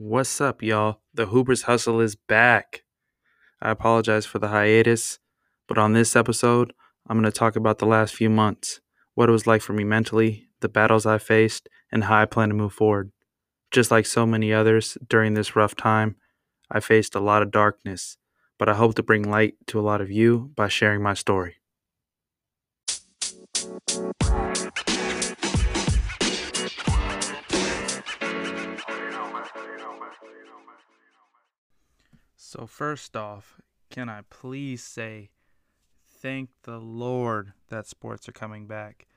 What's up, y'all? The Hoopers Hustle is back. I apologize for the hiatus, but on this episode, I'm going to talk about the last few months, what it was like for me mentally, the battles I faced, and how I plan to move forward. Just like so many others during this rough time, I faced a lot of darkness, but I hope to bring light to a lot of you by sharing my story. So, first off, can I please say thank the Lord that sports are coming back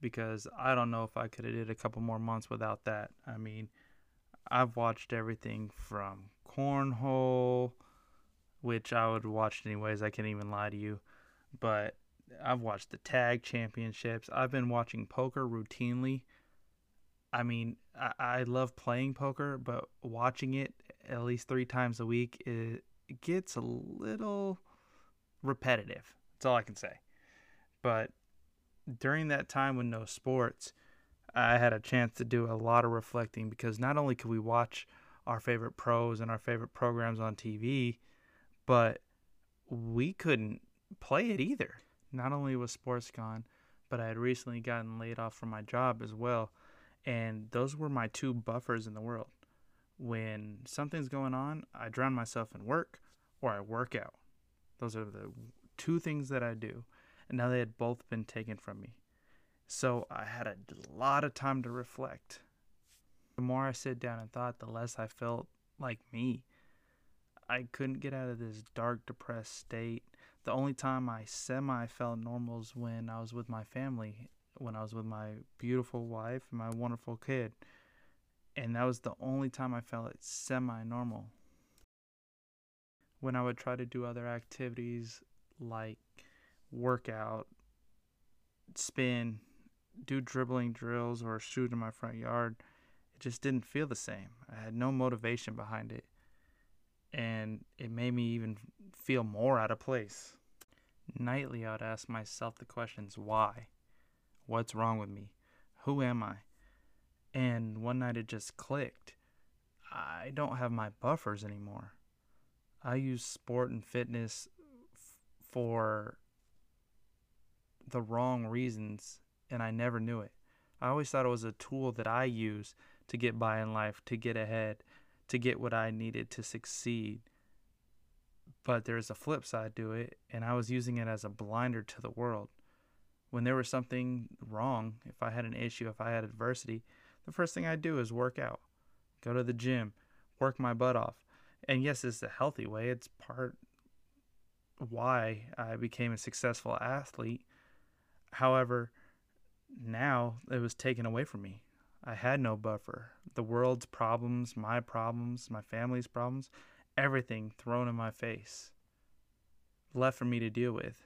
because I don't know if I could have did a couple more months without that. I mean, I've watched everything from cornhole, which I would watch anyways. I can't even lie to you, but I've watched the tag championships. I've been watching poker routinely. I mean, I, I love playing poker, but watching it at least three times a week it, gets a little repetitive. That's all I can say. But during that time with no sports, I had a chance to do a lot of reflecting because not only could we watch our favorite pros and our favorite programs on TV, but we couldn't play it either. Not only was sports gone, but I had recently gotten laid off from my job as well. And those were my two buffers in the world. When something's going on, I drown myself in work or I work out. Those are the two things that I do. And now they had both been taken from me. So I had a lot of time to reflect. The more I sit down and thought, the less I felt like me. I couldn't get out of this dark, depressed state. The only time I semi felt normal was when I was with my family, when I was with my beautiful wife and my wonderful kid. And that was the only time I felt semi normal. When I would try to do other activities like workout, spin, do dribbling drills, or shoot in my front yard, it just didn't feel the same. I had no motivation behind it. And it made me even feel more out of place. Nightly, I would ask myself the questions why? What's wrong with me? Who am I? And one night it just clicked. I don't have my buffers anymore. I use sport and fitness f- for the wrong reasons, and I never knew it. I always thought it was a tool that I use to get by in life, to get ahead, to get what I needed to succeed. But there's a flip side to it, and I was using it as a blinder to the world. When there was something wrong, if I had an issue, if I had adversity, the first thing I do is work out, go to the gym, work my butt off. And yes, it's a healthy way. It's part why I became a successful athlete. However, now it was taken away from me. I had no buffer. The world's problems, my problems, my family's problems, everything thrown in my face, left for me to deal with.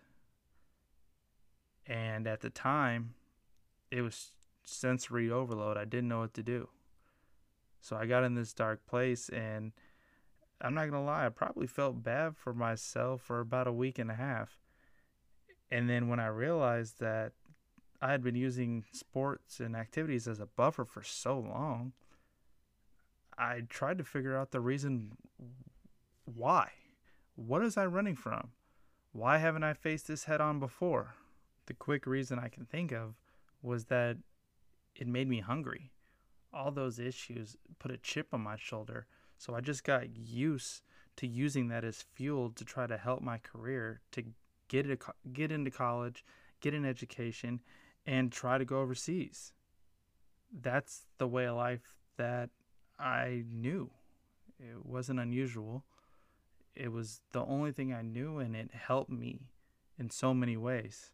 And at the time, it was sensory overload. I didn't know what to do. So I got in this dark place, and I'm not going to lie, I probably felt bad for myself for about a week and a half. And then when I realized that I had been using sports and activities as a buffer for so long, I tried to figure out the reason why. What is I running from? Why haven't I faced this head on before? The quick reason I can think of was that it made me hungry. All those issues put a chip on my shoulder, so I just got used to using that as fuel to try to help my career to get it, get into college, get an education, and try to go overseas. That's the way of life that I knew. It wasn't unusual. It was the only thing I knew, and it helped me in so many ways.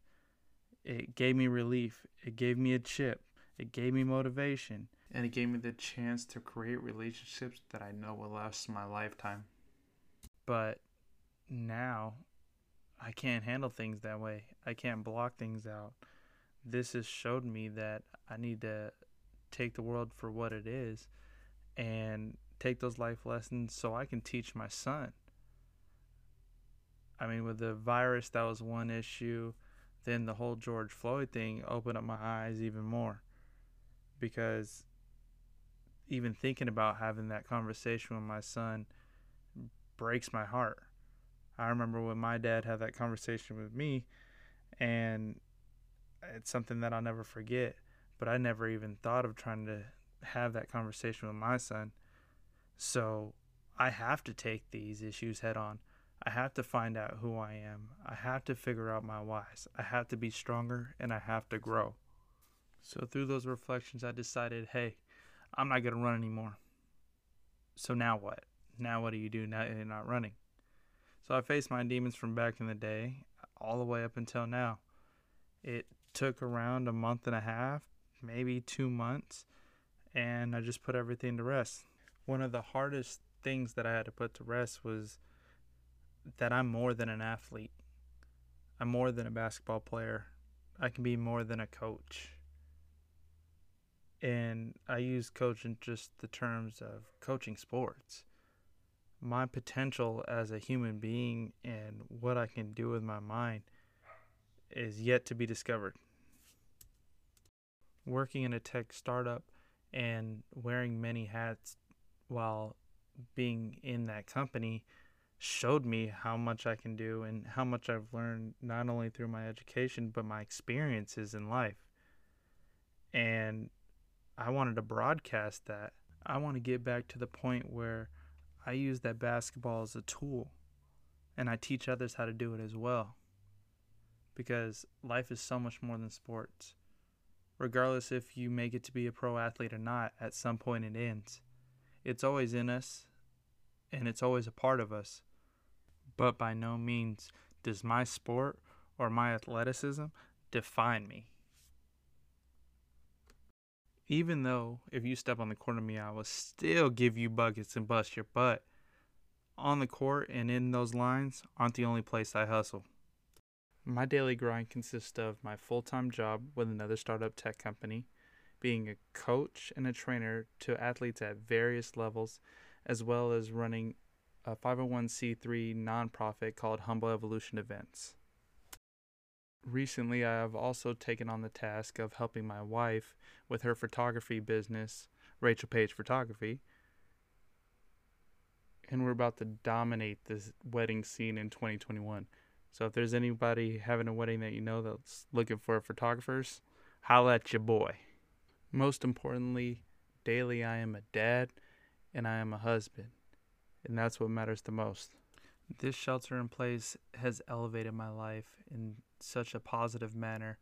It gave me relief. It gave me a chip. It gave me motivation. And it gave me the chance to create relationships that I know will last my lifetime. But now I can't handle things that way. I can't block things out. This has showed me that I need to take the world for what it is and take those life lessons so I can teach my son. I mean, with the virus, that was one issue. Then the whole George Floyd thing opened up my eyes even more because even thinking about having that conversation with my son breaks my heart. I remember when my dad had that conversation with me, and it's something that I'll never forget. But I never even thought of trying to have that conversation with my son. So I have to take these issues head on. I have to find out who I am. I have to figure out my whys. I have to be stronger and I have to grow. So through those reflections, I decided, hey, I'm not going to run anymore. So now what? Now what do you do now you're not running? So I faced my demons from back in the day all the way up until now. It took around a month and a half, maybe two months, and I just put everything to rest. One of the hardest things that I had to put to rest was that I'm more than an athlete. I'm more than a basketball player. I can be more than a coach. And I use coach in just the terms of coaching sports. My potential as a human being and what I can do with my mind is yet to be discovered. Working in a tech startup and wearing many hats while being in that company showed me how much I can do and how much I've learned not only through my education but my experiences in life. And I wanted to broadcast that. I want to get back to the point where I use that basketball as a tool and I teach others how to do it as well. Because life is so much more than sports. Regardless if you make it to be a pro athlete or not, at some point it ends. It's always in us and it's always a part of us but by no means does my sport or my athleticism define me. Even though if you step on the court of me, I will still give you buckets and bust your butt. On the court and in those lines aren't the only place I hustle. My daily grind consists of my full time job with another startup tech company, being a coach and a trainer to athletes at various levels, as well as running a 501c3 nonprofit called Humble Evolution Events. Recently, I have also taken on the task of helping my wife with her photography business, Rachel Page Photography. And we're about to dominate this wedding scene in 2021. So if there's anybody having a wedding that you know that's looking for photographers, holla at your boy. Most importantly, daily I am a dad and I am a husband and that's what matters the most. This shelter in place has elevated my life in such a positive manner.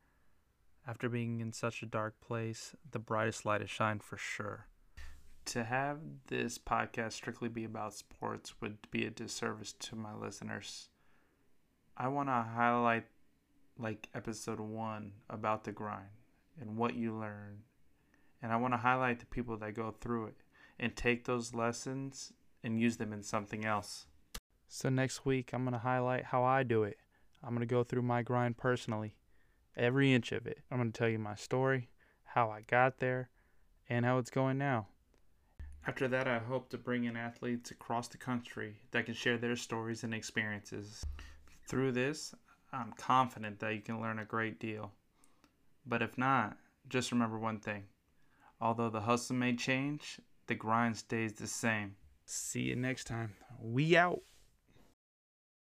After being in such a dark place, the brightest light has shined for sure. To have this podcast strictly be about sports would be a disservice to my listeners. I want to highlight, like episode one, about the grind and what you learn. And I want to highlight the people that go through it and take those lessons and use them in something else. So, next week, I'm going to highlight how I do it. I'm going to go through my grind personally, every inch of it. I'm going to tell you my story, how I got there, and how it's going now. After that, I hope to bring in athletes across the country that can share their stories and experiences. Through this, I'm confident that you can learn a great deal. But if not, just remember one thing although the hustle may change, the grind stays the same. See you next time. We out.